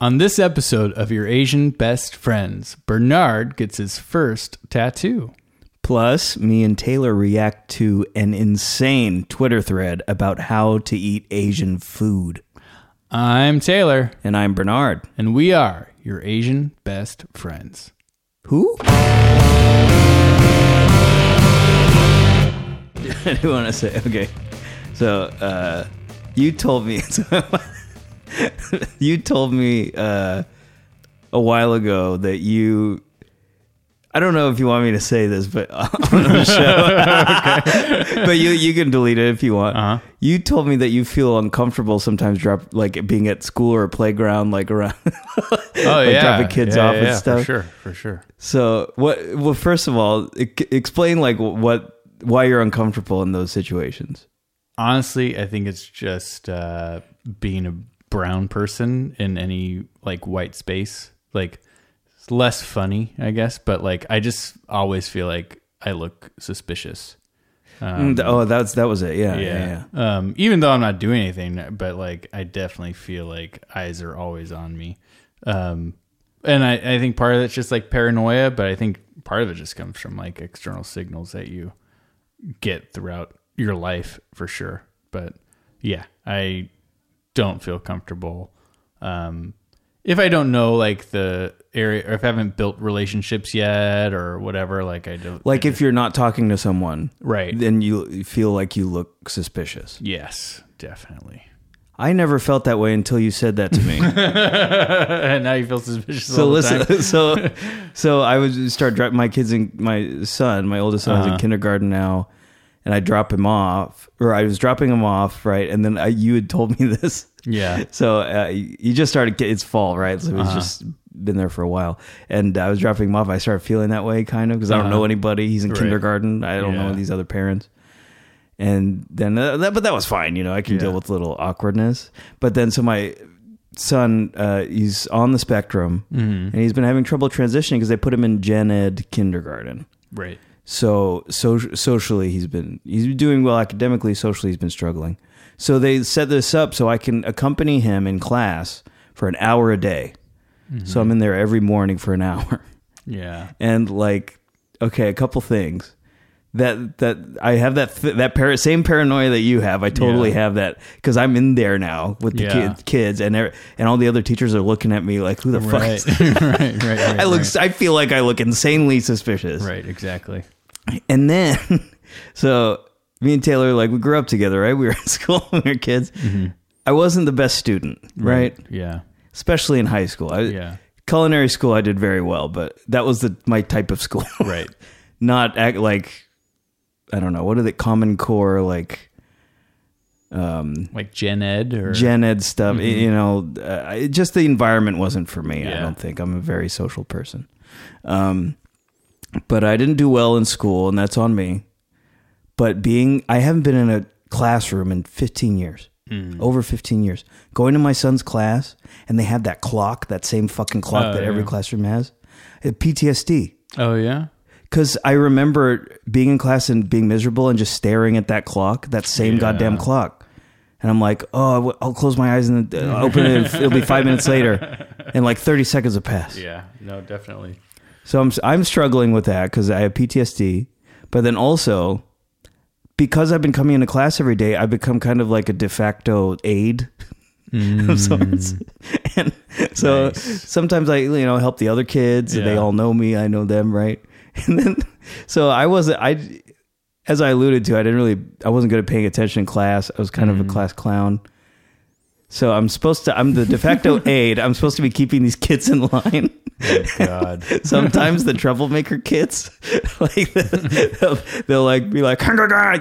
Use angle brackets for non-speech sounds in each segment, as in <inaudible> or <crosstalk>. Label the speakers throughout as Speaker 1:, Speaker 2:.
Speaker 1: On this episode of Your Asian Best Friends, Bernard gets his first tattoo.
Speaker 2: Plus, me and Taylor react to an insane Twitter thread about how to eat Asian food.
Speaker 1: I'm Taylor,
Speaker 2: And I'm Bernard.
Speaker 1: and we are your Asian Best Friends.
Speaker 2: Who? <laughs> I do want to say, okay. So, uh, you told me, <laughs> <laughs> you told me uh, a while ago that you, I don't know if you want me to say this, but <laughs> on the show, <laughs> but you you can delete it if you want.
Speaker 1: Uh-huh.
Speaker 2: You told me that you feel uncomfortable sometimes, drop like being at school or playground, like around,
Speaker 1: Oh
Speaker 2: like dropping kids off and stuff.
Speaker 1: For sure, for sure.
Speaker 2: So what? Well, first of all, explain like what why you're uncomfortable in those situations.
Speaker 1: Honestly, I think it's just uh, being a brown person in any like white space. Like it's less funny, I guess, but like I just always feel like I look suspicious. Um,
Speaker 2: oh, that's that was it. Yeah, yeah, yeah.
Speaker 1: Um, even though I'm not doing anything, but like I definitely feel like eyes are always on me. Um, and I, I think part of it's just like paranoia, but I think part of it just comes from like external signals that you get throughout your life for sure. But yeah, I don't feel comfortable. Um, if I don't know like the area or if I haven't built relationships yet or whatever, like I don't
Speaker 2: Like if you're not talking to someone,
Speaker 1: right.
Speaker 2: then you feel like you look suspicious.
Speaker 1: Yes, definitely.
Speaker 2: I never felt that way until you said that to me. <laughs>
Speaker 1: and now you feel suspicious.
Speaker 2: so listen, <laughs> so so I would start drop my kids in my son, my oldest son, is in
Speaker 1: Uh-huh.
Speaker 2: kindergarten now, and I drop him off, or I was dropping him off, right, and then I, you had told me <laughs> this.
Speaker 1: Yeah. <laughs>
Speaker 2: So uh, you just started. It's fall, right? So it's
Speaker 1: Uh-huh.
Speaker 2: just been there for a while, and I was dropping him off. I started feeling that way, kind of, because I don't
Speaker 1: Uh-huh.
Speaker 2: know anybody. He's in
Speaker 1: Right.
Speaker 2: kindergarten. I don't
Speaker 1: Yeah.
Speaker 2: know these other parents. And then, uh, that, but that was fine. You know, I can
Speaker 1: Yeah.
Speaker 2: deal with a little awkwardness. But then, so my son, uh, he's on the spectrum,
Speaker 1: Mhm.
Speaker 2: and he's been having trouble transitioning because they put him in gen ed kindergarten.
Speaker 1: Right.
Speaker 2: So, so socially, he's been he's been doing well academically. Socially, he's been struggling. So they set this up so I can accompany him in class for an hour a day. So I'm in there every morning for an hour, <laughs>
Speaker 1: Yeah.
Speaker 2: and like, okay, a couple things that that I have that that par- same paranoia that you have. I totally
Speaker 1: Yeah.
Speaker 2: have that because I'm in there now with the
Speaker 1: Yeah.
Speaker 2: kid, kids, and they're, and all the other teachers are looking at me like, who the fuck?
Speaker 1: Right.
Speaker 2: Is <laughs>
Speaker 1: right. Right. <laughs> Right.
Speaker 2: I look.
Speaker 1: Right.
Speaker 2: I feel like I look insanely suspicious.
Speaker 1: right. Exactly.
Speaker 2: And then, so me and Taylor, like, we grew up together, right? We were <laughs> in school when we were kids. I wasn't the best student, right?
Speaker 1: Yeah.
Speaker 2: Especially in high school. I,
Speaker 1: Yeah.
Speaker 2: Culinary school, I did very well, but that was the my type of school. <laughs>
Speaker 1: Right.
Speaker 2: Not act like, I don't know, what are the Common Core, like, um,
Speaker 1: Like Gen Ed or
Speaker 2: gen ed stuff. You know, uh, it, just the environment wasn't for me. I don't think I'm a very social person. Um, but I didn't do well in school, and that's on me. But being, I haven't been in a classroom in 15 years,
Speaker 1: Mm.
Speaker 2: over 15 years. Going to my son's class, and they have that clock, that same fucking clock
Speaker 1: Oh,
Speaker 2: that every classroom has. Uh, PTSD.
Speaker 1: Oh yeah.
Speaker 2: Because I remember being in class and being miserable and just staring at that clock, that same
Speaker 1: Yeah.
Speaker 2: goddamn clock. And I'm like, oh, I'll close my eyes and uh, <laughs> open it. It'll be five minutes later, and like 30 seconds have passed.
Speaker 1: Yeah. No. Definitely.
Speaker 2: So I'm I'm struggling with that because I have PTSD, but then also because I've been coming into class every day, I've become kind of like a de facto aide of sorts. <laughs> And so
Speaker 1: Mm. Nice.
Speaker 2: sometimes I you know help the other kids, and they all know me. I know them, right? <laughs> And then so I wasn't I. As I alluded to, I didn't really, I wasn't good at paying attention in class. I was kind
Speaker 1: Mm.
Speaker 2: of a class clown. So I'm supposed to, I'm the de facto <laughs> aide. I'm supposed to be keeping these kids in line.
Speaker 1: Oh, God. <laughs>
Speaker 2: sometimes the troublemaker kids <laughs> like they'll, they'll like be like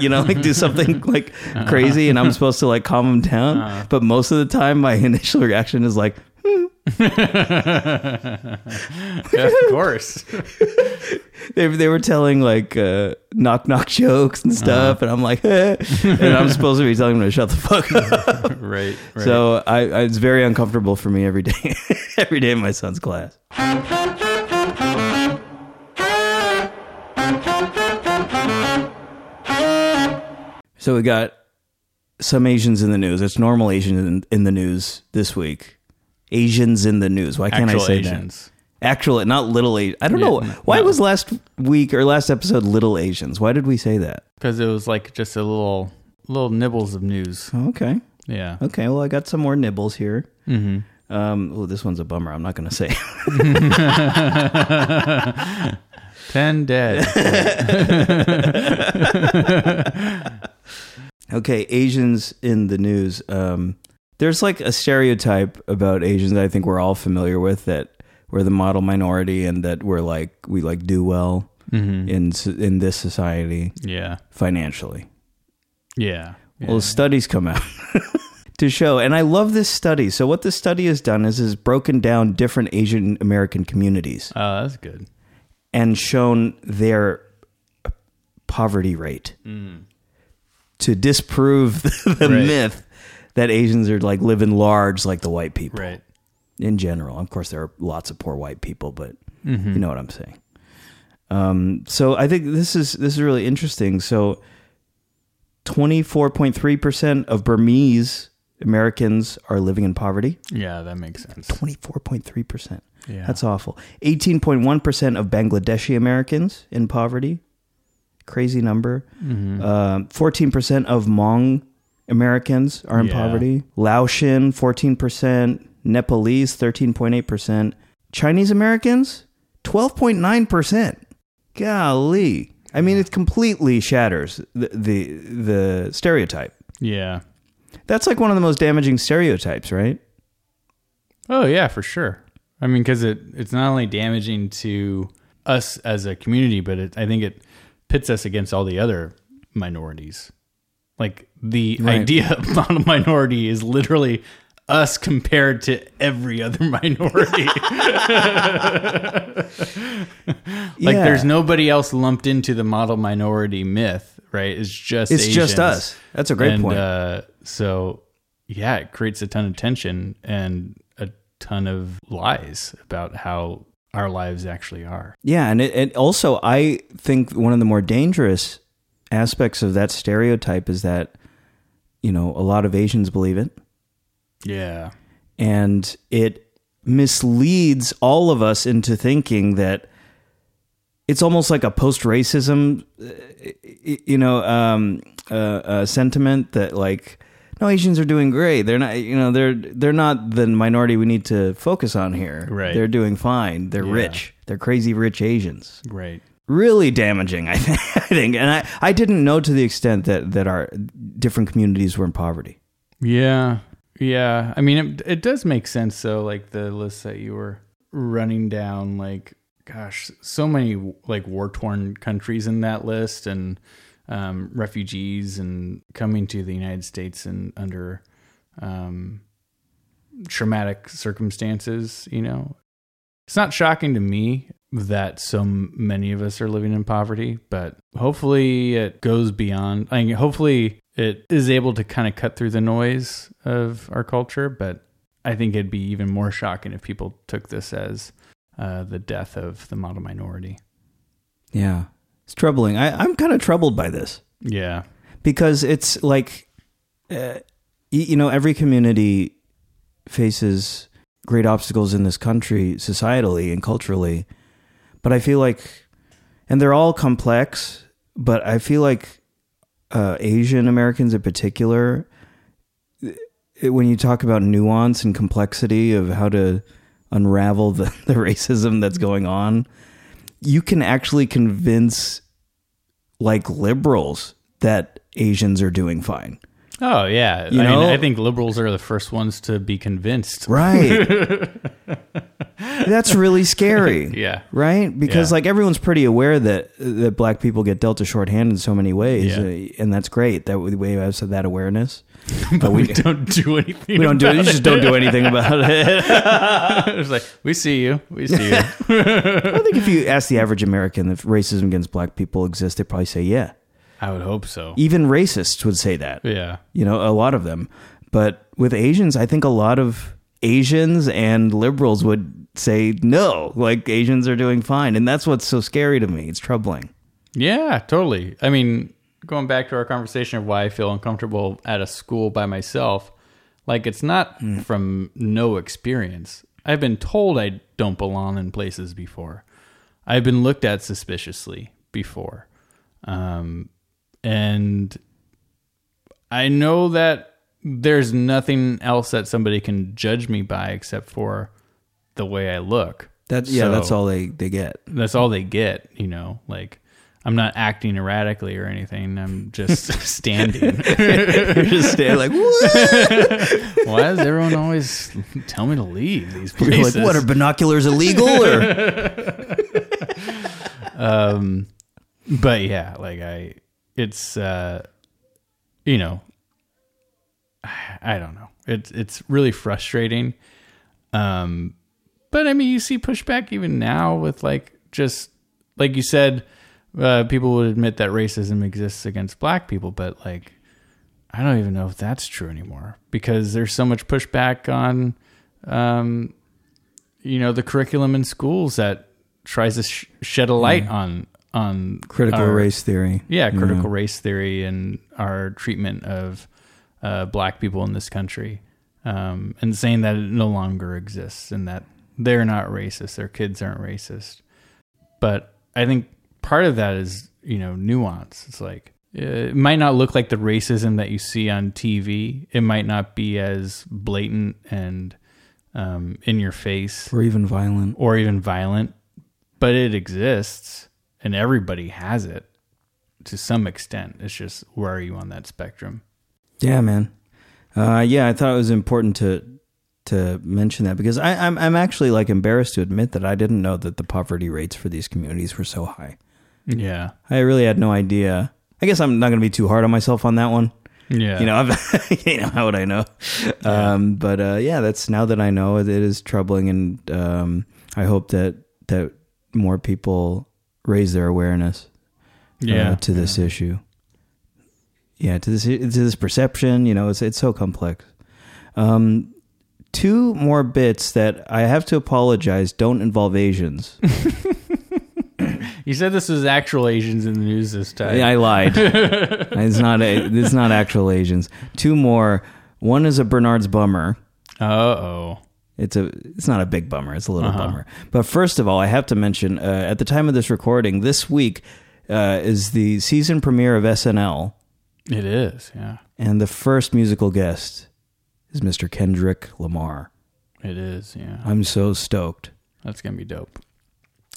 Speaker 2: you know like do something like crazy and i'm supposed to like calm them down
Speaker 1: Uh-huh.
Speaker 2: but most of the time my initial reaction is like <laughs>
Speaker 1: yeah, of <laughs> course. <laughs>
Speaker 2: they, they were telling like uh, knock knock jokes and stuff and i'm like eh. and i'm supposed to be telling them to shut the fuck up
Speaker 1: right. Right.
Speaker 2: so I, I it's very uncomfortable for me every day every day in my son's class So we got some Asians in the news. It's normal Asians in, in the news this week. Asians in the news. Why can't
Speaker 1: Actual
Speaker 2: I say
Speaker 1: Asians.
Speaker 2: that? Actual, not little Asians. I don't
Speaker 1: Yeah,
Speaker 2: know.
Speaker 1: no,
Speaker 2: Why was last week or last episode little Asians? Why did we say that?
Speaker 1: Because it was like just a little little nibbles of news.
Speaker 2: Okay.
Speaker 1: Yeah.
Speaker 2: Okay. Well, I got some more nibbles here.
Speaker 1: Mm-hmm.
Speaker 2: Um, oh, this one's a bummer. I'm not going to say. <laughs>
Speaker 1: Ten dead. <laughs>
Speaker 2: okay, Asians in the news. Um, there's like a stereotype about Asians that I think we're all familiar with that we're the model minority and that we're like we like do well
Speaker 1: mm-hmm.
Speaker 2: in in this society
Speaker 1: Yeah.
Speaker 2: financially.
Speaker 1: Yeah. yeah.
Speaker 2: Well, studies come out <laughs> to show, and I love this study. So, what this study has done is is broken down different Asian American communities
Speaker 1: oh, that's good.
Speaker 2: and shown their poverty rate
Speaker 1: Mm.
Speaker 2: to disprove <laughs> the
Speaker 1: Right.
Speaker 2: myth that Asians are like living large like the white people
Speaker 1: Right.
Speaker 2: in general. Of course, there are lots of poor white people, but
Speaker 1: Mm-hmm.
Speaker 2: you know what I'm saying. Um, so I think this is this is really interesting. So, twenty four point three percent of Burmese Americans are living in poverty.
Speaker 1: Yeah, that makes sense.
Speaker 2: Twenty four point three percent.
Speaker 1: Yeah.
Speaker 2: That's awful. Eighteen point one percent of Bangladeshi Americans in poverty. Crazy number.
Speaker 1: Mhm.
Speaker 2: Um, Fourteen percent of Hmong Americans are in
Speaker 1: Yeah.
Speaker 2: poverty. Laotian, fourteen percent. Nepalese, thirteen point eight percent. Chinese Americans, twelve point nine percent. Golly, I mean, it completely shatters the, the the stereotype.
Speaker 1: yeah.
Speaker 2: That's like one of the most damaging stereotypes, right?
Speaker 1: Oh yeah, for sure. I mean, because it it's not only damaging to us as a community, but it, I think it pits us against all the other minorities. Like the
Speaker 2: Right.
Speaker 1: idea of <laughs> model minority is literally us compared to every other <laughs> minority. <laughs> like
Speaker 2: Yeah.
Speaker 1: there's nobody else lumped into the model minority myth, right? It's just
Speaker 2: It's just us. That's a great
Speaker 1: and,
Speaker 2: point.
Speaker 1: Uh, so yeah, it creates a ton of tension and a ton of lies about how our lives actually are.
Speaker 2: Yeah, and it, it also I think one of the more dangerous aspects of that stereotype is that you know a lot of Asians believe it,
Speaker 1: Yeah.
Speaker 2: and it misleads all of us into thinking that it's almost like a post-racism, uh, you know, um, uh, uh, sentiment that like. No, Asians are doing great. They're not, you know, they're they're not the minority we need to focus on here.
Speaker 1: Right.
Speaker 2: They're doing fine. They're
Speaker 1: Yeah.
Speaker 2: rich. They're crazy rich Asians
Speaker 1: Right.
Speaker 2: Really damaging. I think. <laughs> I think, and I, I didn't know to the extent that that our different communities were in poverty.
Speaker 1: Yeah. Yeah. I mean, it, it does make sense, though, like the list that you were running down, like, gosh, so many like war torn countries in that list and um, refugees and coming to the United States and under um, traumatic circumstances, you know. It's not shocking to me that so many of us are living in poverty, but hopefully it goes beyond. I mean, hopefully it is able to kind of cut through the noise of our culture. But I think it'd be even more shocking if people took this as uh, the death of the model minority.
Speaker 2: Yeah, it's troubling. I, I'm kind of troubled by this
Speaker 1: Yeah,
Speaker 2: because it's like, uh, you know, every community faces great obstacles in this country, societally and culturally. But I feel like, and they're all complex. But I feel like uh, Asian Americans in particular, it- when you talk about nuance and complexity of how to unravel the, <laughs> the racism that's going on, you can actually convince like liberals that Asians are doing fine.
Speaker 1: Oh yeah,
Speaker 2: You
Speaker 1: I
Speaker 2: know?
Speaker 1: mean, I think liberals are the first ones to be convinced.
Speaker 2: Right. <laughs> That's really scary. <laughs>
Speaker 1: Yeah,
Speaker 2: Right? Because
Speaker 1: Yeah.
Speaker 2: like everyone's pretty aware that that black people get dealt a shorthand in so many ways,
Speaker 1: Yeah.
Speaker 2: uh, and that's great that we we have that awareness. <laughs>
Speaker 1: but we <laughs> don't do anything.
Speaker 2: We don't do it. You just don't do anything about it.
Speaker 1: it's like we see you, we see you.
Speaker 2: I think if you ask the average American if racism against black people exists, they probably say yeah.
Speaker 1: I would hope so.
Speaker 2: Even racists would say that.
Speaker 1: Yeah,
Speaker 2: you know, a lot of them. But with Asians, I think a lot of Asians and liberals would say no, like Asians are doing fine. And that's what's so scary to me. It's troubling.
Speaker 1: yeah, totally. I mean, going back to our conversation of why I feel uncomfortable at a school by myself, Like it's not from no experience. I've been told I don't belong in places before. I've been looked at suspiciously before. Um, and I know that there's nothing else that somebody can judge me by except for the way I look.
Speaker 2: That's yeah,
Speaker 1: So-
Speaker 2: that's all they they get.
Speaker 1: That's all they get, you know, like I'm not acting erratically or anything. I'm just <laughs> standing.
Speaker 2: You're just standing like, what?
Speaker 1: Why does everyone always tell me to leave these
Speaker 2: You're
Speaker 1: places?
Speaker 2: like, what are binoculars illegal? Or <laughs>
Speaker 1: um but yeah like i it's uh you know i don't know. It's it's really frustrating. Um but i mean you see pushback even now with like just like you said uh people would admit that racism exists against black people but like i don't even know if that's true anymore because there's so much pushback on um you know the curriculum in schools that tries to sh- shed a light on on
Speaker 2: critical
Speaker 1: our-
Speaker 2: race theory.
Speaker 1: yeah critical race theory and our treatment of uh, black people in this country um, and saying that it no longer exists and that they're not racist their kids aren't racist but i think part of that is you know nuance it's like it might not look like the racism that you see on tv it might not be as blatant and um, in your face
Speaker 2: or even violent.
Speaker 1: or even violent, but it exists and everybody has it to some extent. It's just where are you on that spectrum?
Speaker 2: Yeah, man. Uh, yeah, I thought it was important to to mention that because I, I'm I'm actually like embarrassed to admit that I didn't know that the poverty rates for these communities were so high.
Speaker 1: Yeah.
Speaker 2: I really had no idea. I guess I'm not going to be too hard on myself on that one.
Speaker 1: Yeah.
Speaker 2: You know, I've, <laughs> you know how would I know? Um, but uh, yeah, that's now that I know it is troubling, and um, I hope that that more people raise their awareness uh,
Speaker 1: yeah.
Speaker 2: to this issue. Yeah, to this to this perception, you know, it's it's so complex. Um, two more bits that I have to apologize don't involve Asians. <laughs>
Speaker 1: You said this was actual Asians in the news this time.
Speaker 2: I lied. <laughs> it's not a, it's not actual Asians. Two more. One is a Bernard's bummer.
Speaker 1: Uh oh.
Speaker 2: It's a it's not a big bummer. It's a little bummer. But first of all, I have to mention uh, at the time of this recording, this week uh, is the season premiere of SNL,
Speaker 1: It is. Yeah.
Speaker 2: and the first musical guest is Mr. Kendrick Lamar.
Speaker 1: It is. Yeah.
Speaker 2: I'm so stoked
Speaker 1: That's gonna be dope.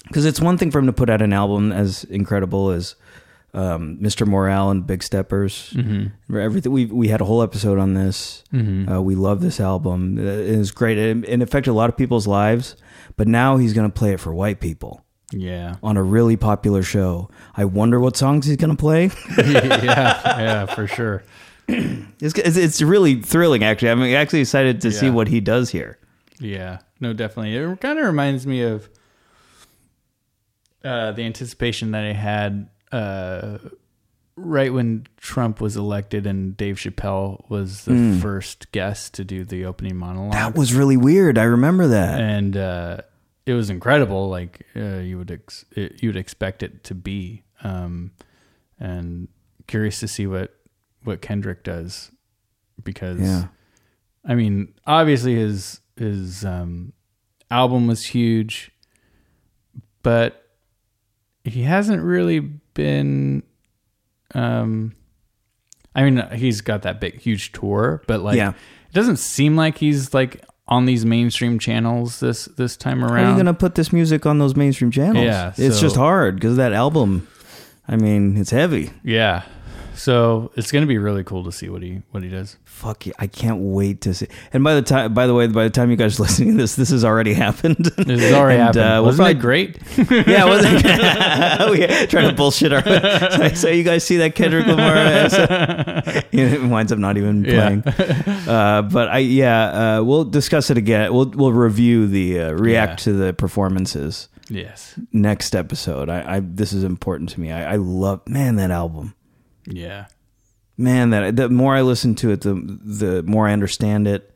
Speaker 2: because it's one thing for him to put out an album as incredible as um, Mr. Morale and Big Steppers.
Speaker 1: Mm-hmm.
Speaker 2: Everything we we had a whole episode on this.
Speaker 1: Mm-hmm.
Speaker 2: Uh, we love this album. It was great. It, it affected a lot of people's lives. But now he's going to play it for white people
Speaker 1: yeah.
Speaker 2: on a really popular show. I wonder what songs he's going to play. <laughs>
Speaker 1: yeah. Yeah. For sure. <clears throat>
Speaker 2: it's, it's, really thrilling, actually. I'm actually excited to see what he does here.
Speaker 1: Yeah, no, definitely. It kind of reminds me of uh, the anticipation that I had uh, right when Trump was elected and Dave Chappelle was the first guest to do the opening monologue.
Speaker 2: That was really weird. I remember that.
Speaker 1: and uh, it was incredible. Like uh, you would ex- it, you would expect it to be, um, and curious to see what what Kendrick does because
Speaker 2: Yeah.
Speaker 1: I mean, obviously his his um, album was huge, but he hasn't really been. Um, I mean, he's got that big, huge tour, but like,
Speaker 2: Yeah.
Speaker 1: it doesn't seem like he's like on these mainstream channels this this time around.
Speaker 2: How are you going to put this music on those mainstream channels?
Speaker 1: Yeah,
Speaker 2: It's
Speaker 1: so-
Speaker 2: just hard because that album, I mean, it's heavy.
Speaker 1: yeah, so it's gonna be really cool to see what he what he does.
Speaker 2: Fuck yeah, I can't wait to see. And by the time, by the way, by the time you guys <laughs> are listening to this, this has already happened.
Speaker 1: This has already
Speaker 2: And,
Speaker 1: happened.
Speaker 2: uh, we'll
Speaker 1: Wasn't
Speaker 2: probably-
Speaker 1: it great? <laughs>
Speaker 2: yeah, wasn't <laughs> oh, yeah, trying to bullshit our. So, so you guys see that Kendrick Lamar? uh, so- it winds up not even
Speaker 1: Yeah.
Speaker 2: playing. Uh, but I, yeah, uh, we'll discuss it again. We'll we'll review the uh, react
Speaker 1: Yeah.
Speaker 2: to the performances
Speaker 1: yes.
Speaker 2: next episode. I, I this is important to me. I, I love man that album.
Speaker 1: Yeah.
Speaker 2: Man, that the more I listen to it, the the more I understand it,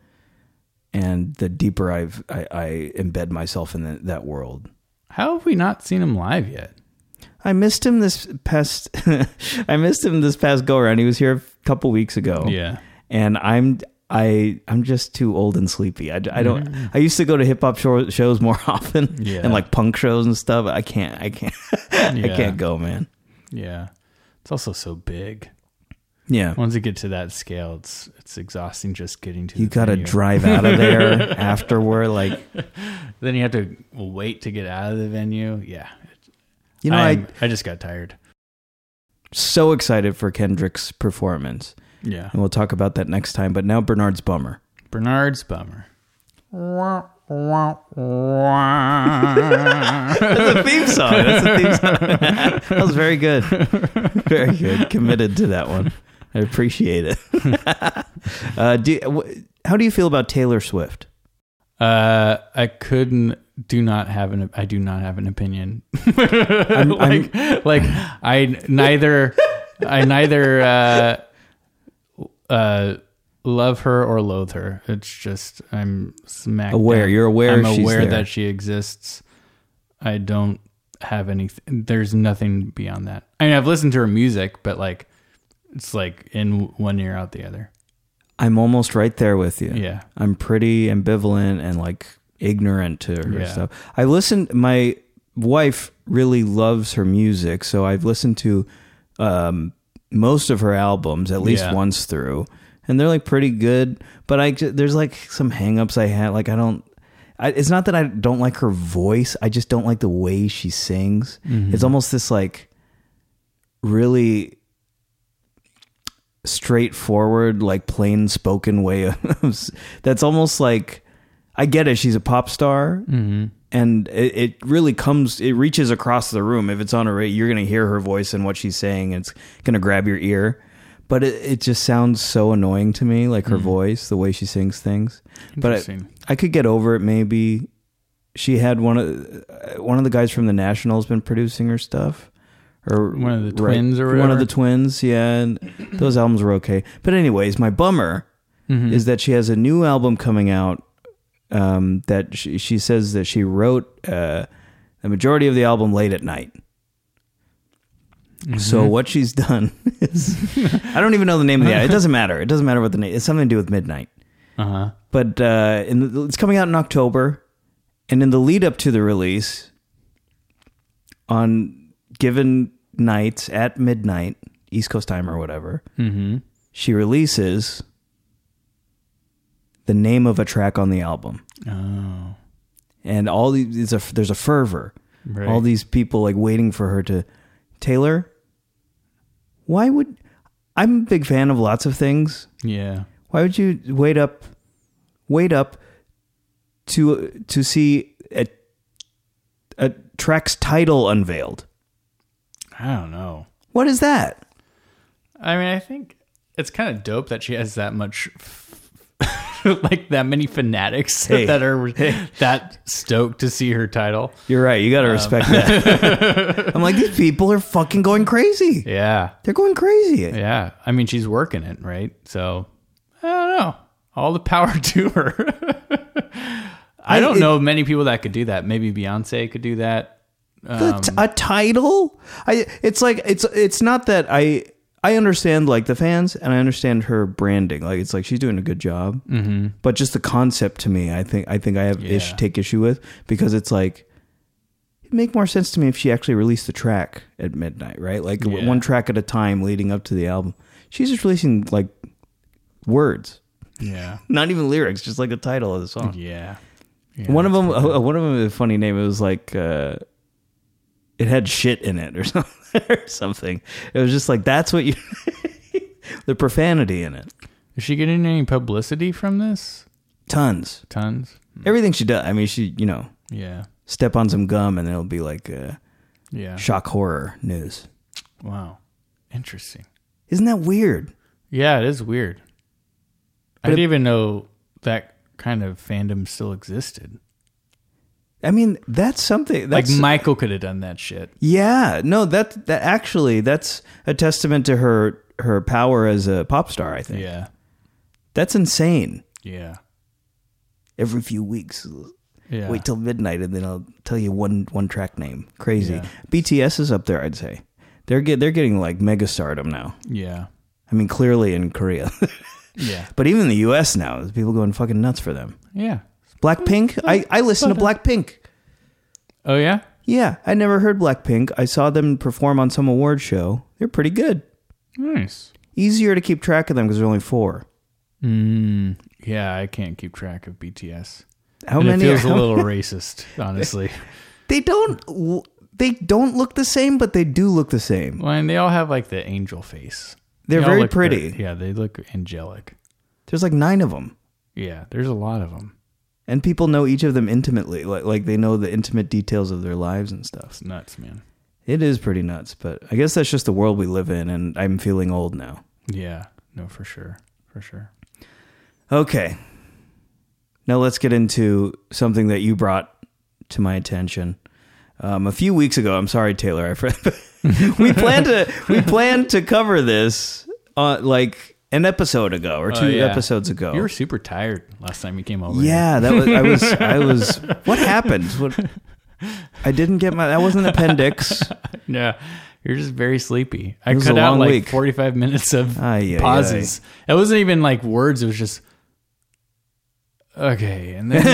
Speaker 2: and the deeper I've I, I embed myself in the, that world.
Speaker 1: How have we not seen him live yet?
Speaker 2: I missed him this past. <laughs> I missed him this past go around. He was here a couple weeks ago.
Speaker 1: Yeah.
Speaker 2: and I'm I I'm just too old and sleepy. I, I don't. Mm-hmm. I used to go to hip hop show, shows more <laughs> often,
Speaker 1: Yeah.
Speaker 2: and like punk shows and stuff. I can't. I can't. <laughs> I can't go, man.
Speaker 1: Yeah. It's also so big.
Speaker 2: Yeah,
Speaker 1: Once you get to that scale, it's it's exhausting just getting to
Speaker 2: you
Speaker 1: the
Speaker 2: got to
Speaker 1: venue.
Speaker 2: drive out of there <laughs> afterward. Like <laughs>
Speaker 1: Then you have to wait to get out of the venue. Yeah.
Speaker 2: you know,
Speaker 1: I,
Speaker 2: I
Speaker 1: I just got tired.
Speaker 2: so excited for Kendrick's performance,
Speaker 1: Yeah.
Speaker 2: and we'll talk about that next time. But now Bernard's bummer.
Speaker 1: Bernard's bummer.
Speaker 2: That's a theme song. That's a theme song. that was very good. Very good. Committed to that one. I appreciate it. <laughs> uh, do, wh- how do you feel about Taylor Swift?
Speaker 1: Uh, I couldn't. Do not have an. I do not have an opinion. <laughs> like, like I neither. I neither uh, uh, love her or loathe her. It's just I'm smack
Speaker 2: Aware.
Speaker 1: dab-
Speaker 2: You're aware
Speaker 1: I'm
Speaker 2: she's
Speaker 1: aware that she exists. I don't have anything. There's nothing beyond that. I mean, I've listened to her music, but like, it's like in one ear out the other.
Speaker 2: I'm almost right there with you.
Speaker 1: Yeah.
Speaker 2: I'm pretty ambivalent and like ignorant to her
Speaker 1: Yeah.
Speaker 2: stuff. I listened. My wife really loves her music, so I've listened to um, most of her albums at least
Speaker 1: Yeah.
Speaker 2: once through, and they're like pretty good. But I there's like some hangups I had. Like I don't. I, it's not that I don't like her voice. I just don't like the way she sings. It's almost this like really straightforward, like plain spoken way of <laughs> that's almost like I get it. She's a pop star,
Speaker 1: Mm-hmm.
Speaker 2: and it, it really comes. It reaches across the room. If it's on a radio, you're going to hear her voice and what she's saying. And it's going to grab your ear. But it, it just sounds so annoying to me, like her voice, the way she sings things. But I, I could get over it. Maybe she had one of uh, one of the guys from the Nationals been producing her stuff, or
Speaker 1: One of the twins or
Speaker 2: one of the twins. Yeah, and those albums were okay. But anyways, my bummer
Speaker 1: Mm-hmm.
Speaker 2: is that she has a new album coming out um, that she, she says that she wrote uh, the majority of the album late at night.
Speaker 1: Mm-hmm.
Speaker 2: So what she's done <laughs> is I don't even know the name of the album. It doesn't matter. It doesn't matter what the name. It's something to do with midnight.
Speaker 1: Uh huh.
Speaker 2: But uh, in the, it's coming out in October, and in the lead up to the release, on given nights at midnight, East Coast time or whatever,
Speaker 1: Mm-hmm.
Speaker 2: she releases the name of a track on the album,
Speaker 1: Oh.
Speaker 2: and all these there's a, there's a fervor.
Speaker 1: Right.
Speaker 2: All these people like waiting for her to Taylor. Why would I'm a big fan of lots of things.
Speaker 1: Yeah.
Speaker 2: Why would you wait up, wait up to to see a a track's title unveiled?
Speaker 1: I don't know.
Speaker 2: What is that?
Speaker 1: I mean, I think it's kind of dope that she has that much, <laughs> like that many fanatics
Speaker 2: Hey.
Speaker 1: that are <laughs> that stoked to see her title.
Speaker 2: You're right. You got to um, respect that. <laughs> I'm like these people are fucking going crazy.
Speaker 1: Yeah.
Speaker 2: They're going crazy.
Speaker 1: Yeah. I mean, she's working it, right? So I don't know. All the power to her. I don't
Speaker 2: it-
Speaker 1: know many people that could do that. Maybe Beyonce could do that.
Speaker 2: The t- a um, title? I it's like it's it's not that I I understand like the fans and I understand her branding. Like it's like she's doing a good job. Mm-hmm. But just the concept to me, I think I think I have ish, take issue with because it's like it'd make more sense to me if she actually released the track at midnight, right? Like
Speaker 1: Yeah.
Speaker 2: one track at a time leading up to the album. She's just releasing like words,
Speaker 1: Yeah. <laughs>
Speaker 2: not even lyrics, just like the title of the song.
Speaker 1: Yeah. Yeah,
Speaker 2: One of them, uh, <laughs> one of them, a funny name. It was like uh, it had shit in it or <laughs> something. or something. It was just like that's what you. <laughs> the profanity in it.
Speaker 1: Is she getting any publicity from this?
Speaker 2: tons.
Speaker 1: Tons.
Speaker 2: Everything she does. I mean, she you know
Speaker 1: Yeah.
Speaker 2: step on some gum and it'll be like uh,
Speaker 1: Yeah.
Speaker 2: shock horror news.
Speaker 1: Wow. Interesting.
Speaker 2: Isn't that weird?
Speaker 1: Yeah, it is weird. I didn't
Speaker 2: it-
Speaker 1: even know that kind of fandom still existed.
Speaker 2: I mean, that's something. That's,
Speaker 1: like Michael could have done that shit.
Speaker 2: yeah, no, that that actually that's a testament to her her power as a pop star. I think
Speaker 1: Yeah.
Speaker 2: that's insane.
Speaker 1: Yeah.
Speaker 2: Every few weeks,
Speaker 1: Yeah.
Speaker 2: Wait till midnight, and then I'll tell you one one track name. Crazy.
Speaker 1: Yeah.
Speaker 2: BTS is up there. I'd say they're get they're getting like mega stardom now.
Speaker 1: Yeah.
Speaker 2: I mean, clearly in Korea, <laughs>
Speaker 1: Yeah.
Speaker 2: But even in the U.S. now, people going fucking nuts for them.
Speaker 1: Yeah.
Speaker 2: Blackpink. I I listen to Blackpink.
Speaker 1: Oh yeah.
Speaker 2: Yeah, I never heard Blackpink. I saw them perform on some award show. They're pretty good.
Speaker 1: Nice.
Speaker 2: Easier to keep track of them because there's only four.
Speaker 1: Mm, yeah, I can't keep track of BTS.
Speaker 2: How
Speaker 1: and
Speaker 2: many?
Speaker 1: It feels
Speaker 2: are-
Speaker 1: a little racist, <laughs> honestly.
Speaker 2: They don't. They don't look the same, but they do look the same.
Speaker 1: Well, and they all have like the angel face.
Speaker 2: They're
Speaker 1: They
Speaker 2: very pretty.
Speaker 1: very- yeah, they look angelic.
Speaker 2: There's like nine of them,
Speaker 1: Yeah, there's a lot of them.
Speaker 2: And people know each of them intimately. Like like they know the intimate details of their lives and stuff.
Speaker 1: It's nuts, man.
Speaker 2: It is pretty nuts, but I guess that's just the world we live in, and I'm feeling old now.
Speaker 1: Yeah, no, for sure, for sure.
Speaker 2: Okay. Now let's get into something that you brought to my attention. Um, a few weeks ago, I'm sorry, Taylor. I <laughs> we planned to we planned to cover this uh, like an episode ago or two
Speaker 1: Oh, yeah.
Speaker 2: episodes ago.
Speaker 1: You were super tired last time you came over.
Speaker 2: yeah, that was I was I <laughs> was. What happened? What? I didn't get my. That wasn't appendix. <laughs>
Speaker 1: Yeah, you're just very sleepy. I
Speaker 2: It was
Speaker 1: cut
Speaker 2: a
Speaker 1: out like
Speaker 2: week.
Speaker 1: 45 minutes of
Speaker 2: ay,
Speaker 1: pauses. It wasn't even like words. It was just okay, and then <laughs>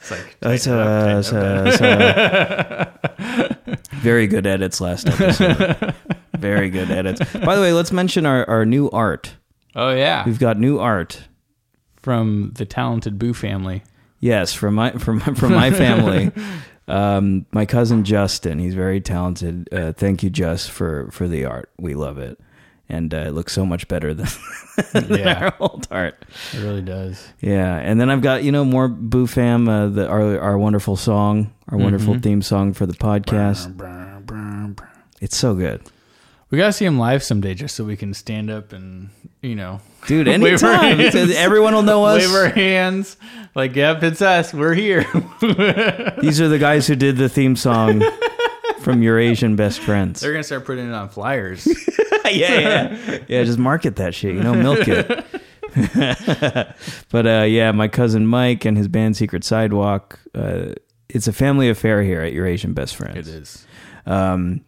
Speaker 1: it's like
Speaker 2: That's
Speaker 1: tighten it up,
Speaker 2: uh,
Speaker 1: tighten it
Speaker 2: so-
Speaker 1: up.
Speaker 2: so- very good edits last episode. Very good edits. By the way, let's mention our, our new art.
Speaker 1: oh yeah,
Speaker 2: We've got new art.
Speaker 1: from the talented Boo family.
Speaker 2: Yes, from my from from my family. <laughs> Um, my cousin Justin, he's very talented. Uh, thank you, Just, for for the art. We love it, and uh, it looks so much better than, <laughs> than
Speaker 1: Yeah.
Speaker 2: our old art.
Speaker 1: It really does.
Speaker 2: Yeah, and then I've got you know more Boo Fam, uh, the our our wonderful song, our wonderful
Speaker 1: Mhm.
Speaker 2: theme song for the podcast.
Speaker 1: Brr, brr, brr.
Speaker 2: It's so good,
Speaker 1: We gotta see him live someday, just so we can stand up and you know
Speaker 2: dude. <laughs> Anytime,
Speaker 1: hands.
Speaker 2: everyone will know us.
Speaker 1: wave our hands. Like, yep, it's us. We're here. <laughs>
Speaker 2: These are the guys who did the theme song from Your Asian Best Friends.
Speaker 1: They're gonna start putting it on flyers. <laughs>
Speaker 2: yeah, yeah, yeah. Just market that shit, you know, milk it. but uh, yeah, my cousin Mike and his band Secret Sidewalk. Uh, it's a family affair here at Your Asian Best Friends.
Speaker 1: it is.
Speaker 2: Um,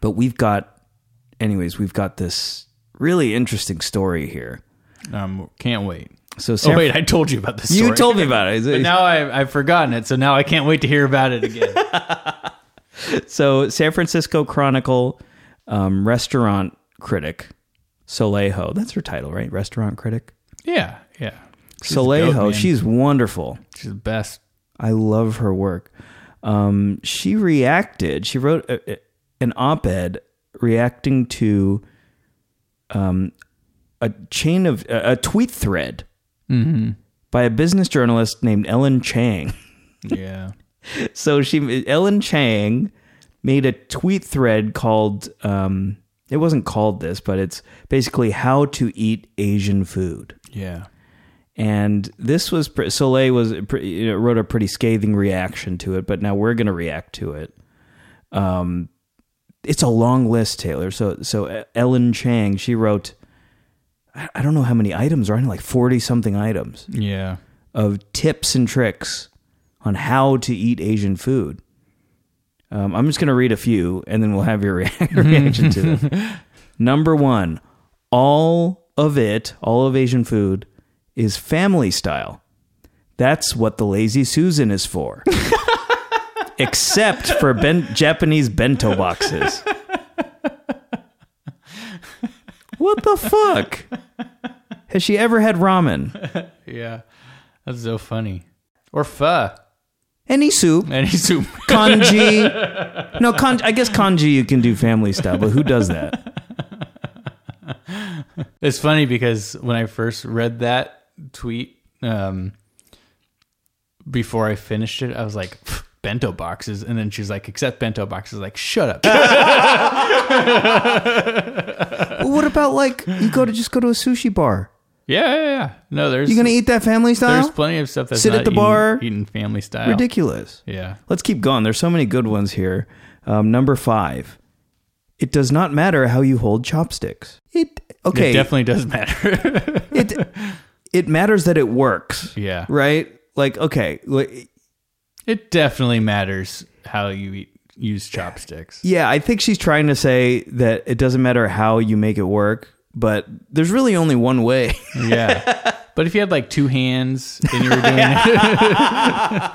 Speaker 2: but we've got, anyways, we've got this really interesting story here.
Speaker 1: Um, can't wait.
Speaker 2: So,
Speaker 1: Oh wait, I told you about this. Story.
Speaker 2: you told me about it. <laughs>
Speaker 1: But now I, I've forgotten it, so now I can't wait to hear about it again. <laughs>
Speaker 2: so, San Francisco Chronicle um, restaurant critic Soleil Ho. That's her title, right? Restaurant critic.
Speaker 1: yeah, yeah. She's
Speaker 2: Soleil
Speaker 1: Ho.
Speaker 2: She's wonderful.
Speaker 1: she's the best.
Speaker 2: I love her work. Um, she reacted. She wrote a, a- an op-ed reacting to um, a chain of a, a tweet thread
Speaker 1: Mm-hmm.
Speaker 2: by a business journalist named Ellen Chang.
Speaker 1: Yeah. <laughs>
Speaker 2: so she Ellen Chang made a tweet thread called um, it wasn't called this, but it's basically how to eat Asian food.
Speaker 1: Yeah.
Speaker 2: And this was Soleil was pre- you know, wrote a pretty scathing reaction to it, but now we're going to react to it. Um, it's a long list, Taylor. So so Ellen Chang she wrote, I don't know how many items, right? Like forty something items
Speaker 1: Yeah.
Speaker 2: of tips and tricks on how to eat Asian food. Um, I'm just going to read a few, and then we'll have your <laughs> reaction to them. <laughs> Number one, all of it, all of Asian food, is family style. That's what the lazy Susan is for. <laughs> Except for ben- Japanese bento boxes. what the fuck? Has she ever had ramen?
Speaker 1: Yeah. That's so funny. Or pho.
Speaker 2: Any soup?
Speaker 1: Any soup.
Speaker 2: congee. <laughs> No, kan- I guess congee you can do family style, but who does that?
Speaker 1: It's funny because when I first read that tweet, um, before I finished it, I was like, "Pff, bento boxes. And then she's like, except bento boxes. Like, shut up.
Speaker 2: Well, <laughs> <laughs> <laughs> what about like you go to just go to a sushi bar?
Speaker 1: yeah, yeah, yeah. No, there's
Speaker 2: You gonna eat that family style?
Speaker 1: there's plenty of stuff that's
Speaker 2: Sit at the
Speaker 1: eaten-
Speaker 2: bar?
Speaker 1: eating family style.
Speaker 2: Ridiculous.
Speaker 1: Yeah.
Speaker 2: Let's keep going. There's so many good ones here. Um, number five. It does not matter how you hold chopsticks. It okay.
Speaker 1: It definitely does matter.
Speaker 2: it it matters that it works,
Speaker 1: yeah.
Speaker 2: right? Like okay, like,
Speaker 1: It definitely matters how you eat use chopsticks.
Speaker 2: Yeah, I think she's trying to say that it doesn't matter how you make it work, but there's really only one way. <laughs>
Speaker 1: Yeah. But if you had like two hands and you were doing it,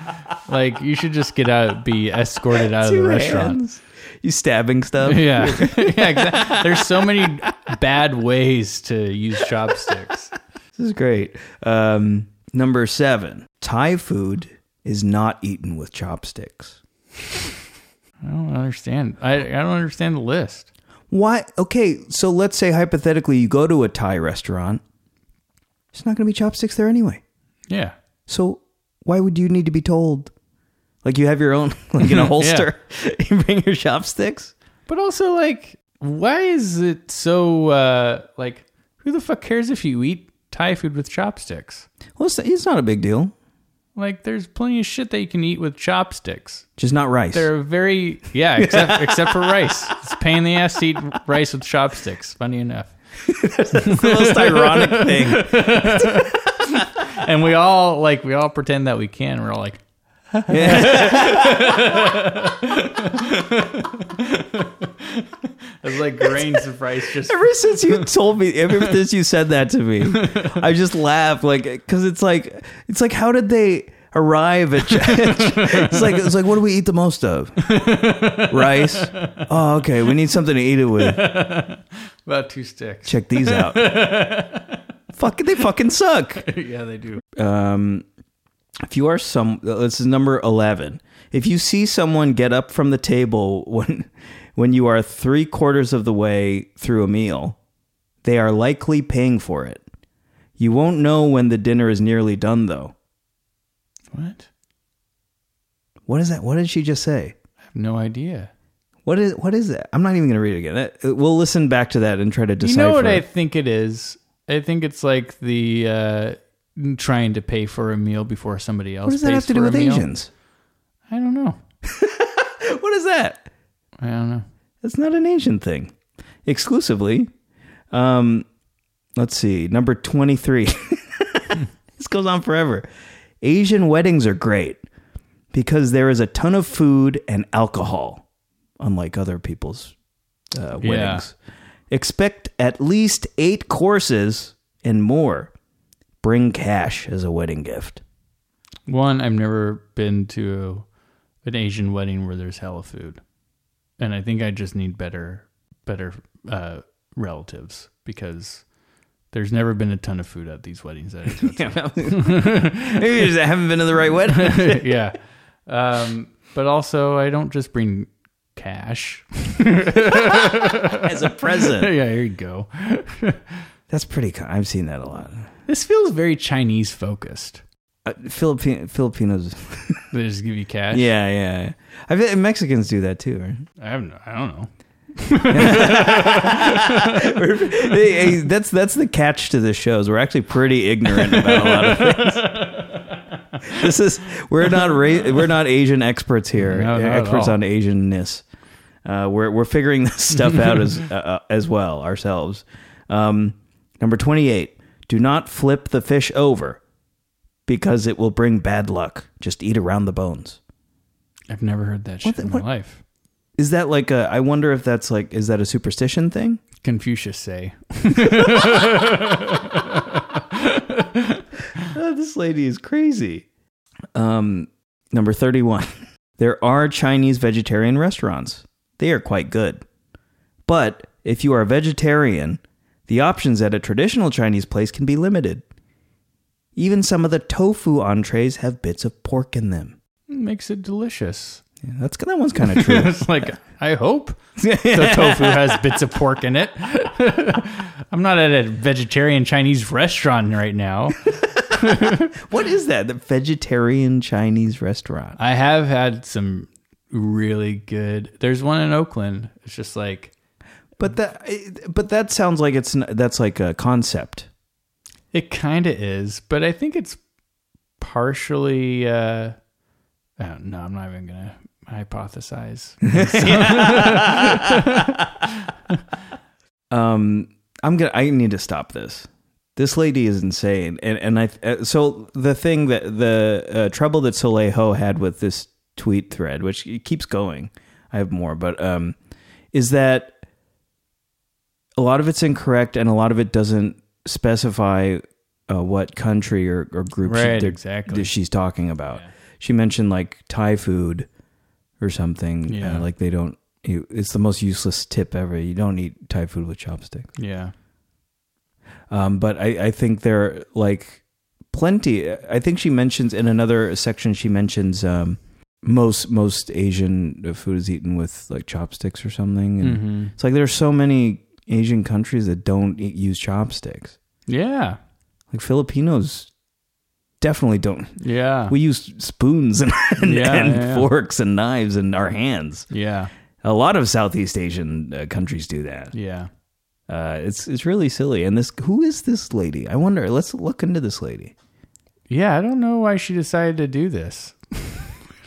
Speaker 1: <laughs> like you should just get out, be escorted out of the restaurant.
Speaker 2: hands. You stabbing stuff?
Speaker 1: Yeah. <laughs> yeah, exactly. There's so many bad ways to use chopsticks.
Speaker 2: This is great. Um, number seven Thai food is not eaten with chopsticks.
Speaker 1: I don't understand. I, I don't understand the list.
Speaker 2: Why? Okay, so let's say hypothetically you go to a Thai restaurant. It's not going to be chopsticks there anyway.
Speaker 1: Yeah.
Speaker 2: So why would you need to be told? Like you have your own, <laughs> like in a <laughs> holster, <laughs> you bring your chopsticks?
Speaker 1: But also, like, why is it so, uh, like, who the fuck cares if you eat Thai food with chopsticks?
Speaker 2: Well, it's, it's not a big deal.
Speaker 1: Like, there's plenty of shit that you can eat with chopsticks.
Speaker 2: Just not rice.
Speaker 1: They're very, yeah, except <laughs> except for rice. It's a pain in the ass to eat rice with chopsticks. Funny enough.
Speaker 2: that's the most ironic thing. <laughs>
Speaker 1: And we all like we all pretend that we can. We're all like, <laughs> it's like grains of rice just <laughs>
Speaker 2: Ever since you told me, ever <laughs> since you said that to me, I just laugh like because it's like it's like how did they arrive at? <laughs> it's like it's like what do we eat the most of? Rice. Oh, okay. We need something to eat it with.
Speaker 1: about two sticks.
Speaker 2: Check these out. Fucking, they fucking suck.
Speaker 1: yeah, they do.
Speaker 2: um, if you are some, this is number eleven. If you see someone get up from the table when when you are three quarters of the way through a meal, they are likely paying for it. You won't know when the dinner is nearly done, though.
Speaker 1: What?
Speaker 2: What is that? What did she just say?
Speaker 1: I have no idea.
Speaker 2: What is what is that? I'm not even going to read it again. We'll listen back to that and try to
Speaker 1: decide.
Speaker 2: You
Speaker 1: know what I think it is? I think it's like the uh, trying to pay for a meal before somebody else.
Speaker 2: what does that
Speaker 1: pays
Speaker 2: have to do with
Speaker 1: meal.
Speaker 2: Asians?
Speaker 1: I don't know. <laughs>
Speaker 2: What is that?
Speaker 1: I don't know.
Speaker 2: That's not an Asian thing. Exclusively. Um, let's see. Number 23. <laughs> this goes on forever. Asian weddings are great because there is a ton of food and alcohol, unlike other people's uh,
Speaker 1: Yeah.
Speaker 2: weddings. Expect at least eight courses and more. Bring cash as a wedding gift.
Speaker 1: One, I've never been to an Asian wedding where there's hella food, and I think I just need better, better uh, relatives because there's never been a ton of food at these weddings that I go <laughs> to. <laughs>
Speaker 2: Maybe you just haven't been to the right wedding. <laughs>
Speaker 1: yeah, um, but also I don't just bring cash.
Speaker 2: as a present.
Speaker 1: yeah, here you go.
Speaker 2: That's pretty. co- I've seen that a lot.
Speaker 1: This feels very Chinese focused.
Speaker 2: Uh, Philippine Filipinos. <laughs>
Speaker 1: They just give you cash.
Speaker 2: yeah, yeah. I feel Mexicans do that too. Right?
Speaker 1: I have no, I don't know. <laughs>
Speaker 2: Hey, hey, that's that's the catch to the shows. We're actually pretty ignorant about a lot of things. <laughs> this is we're not ra- we're not Asian experts here.
Speaker 1: No,
Speaker 2: experts on Asianness. Uh, we're we're figuring this stuff out as uh, uh, as well ourselves. Um, number twenty eight. Do not flip the fish over because it will bring bad luck. Just eat around the bones.
Speaker 1: I've never heard that shit
Speaker 2: the-
Speaker 1: in
Speaker 2: what-
Speaker 1: my life.
Speaker 2: Is that like a? I wonder if that's like. Is that a superstition thing?
Speaker 1: Confucius say. <laughs> <laughs>
Speaker 2: Oh, this lady is crazy. Um, number 31. <laughs> There are Chinese vegetarian restaurants. They are quite good. But if you are a vegetarian, the options at a traditional Chinese place can be limited. Even some of the tofu entrees have bits of pork in them.
Speaker 1: Makes it delicious.
Speaker 2: Yeah, that's that one's kind of true. <laughs>
Speaker 1: it's like I hope <laughs> the tofu has bits of pork in it. <laughs> I'm not at a vegetarian Chinese restaurant right now.
Speaker 2: what is that? The vegetarian Chinese restaurant.
Speaker 1: I have had some really good. There's one in Oakland. It's just like
Speaker 2: But that eh, but that sounds like it's that's like a concept.
Speaker 1: It kind of is, but I think it's partially. uh oh, No, I'm not even gonna hypothesize. <laughs> <laughs>
Speaker 2: um i'm gonna i need to stop this this lady is insane and and i uh, so the thing that the uh, trouble that soleil had with this tweet thread which it keeps going I have more, but um, is that a lot of it's incorrect and a lot of it doesn't specify uh, what country or, or group
Speaker 1: Right,
Speaker 2: that-
Speaker 1: exactly.
Speaker 2: that she's talking about.
Speaker 1: Yeah.
Speaker 2: She mentioned like Thai food or something.
Speaker 1: Yeah.
Speaker 2: uh, like they don't. You, it's the most useless tip ever. You don't eat Thai food with chopsticks.
Speaker 1: Yeah.
Speaker 2: Um, but I, I think there are like plenty. I think she mentions in another section. She mentions um, most most Asian food is eaten with like chopsticks or something. And
Speaker 1: hmm
Speaker 2: It's like there's so many Asian countries that don't use chopsticks.
Speaker 1: Yeah.
Speaker 2: Like Filipinos definitely don't.
Speaker 1: Yeah.
Speaker 2: We use spoons and, <laughs> and,
Speaker 1: Yeah,
Speaker 2: and
Speaker 1: yeah,
Speaker 2: forks and knives in our hands.
Speaker 1: yeah.
Speaker 2: A lot of Southeast Asian uh, countries do that.
Speaker 1: Yeah.
Speaker 2: Uh, it's it's really silly. And this who is this lady? I wonder. Let's look into this lady.
Speaker 1: Yeah. I don't know why she decided to do this.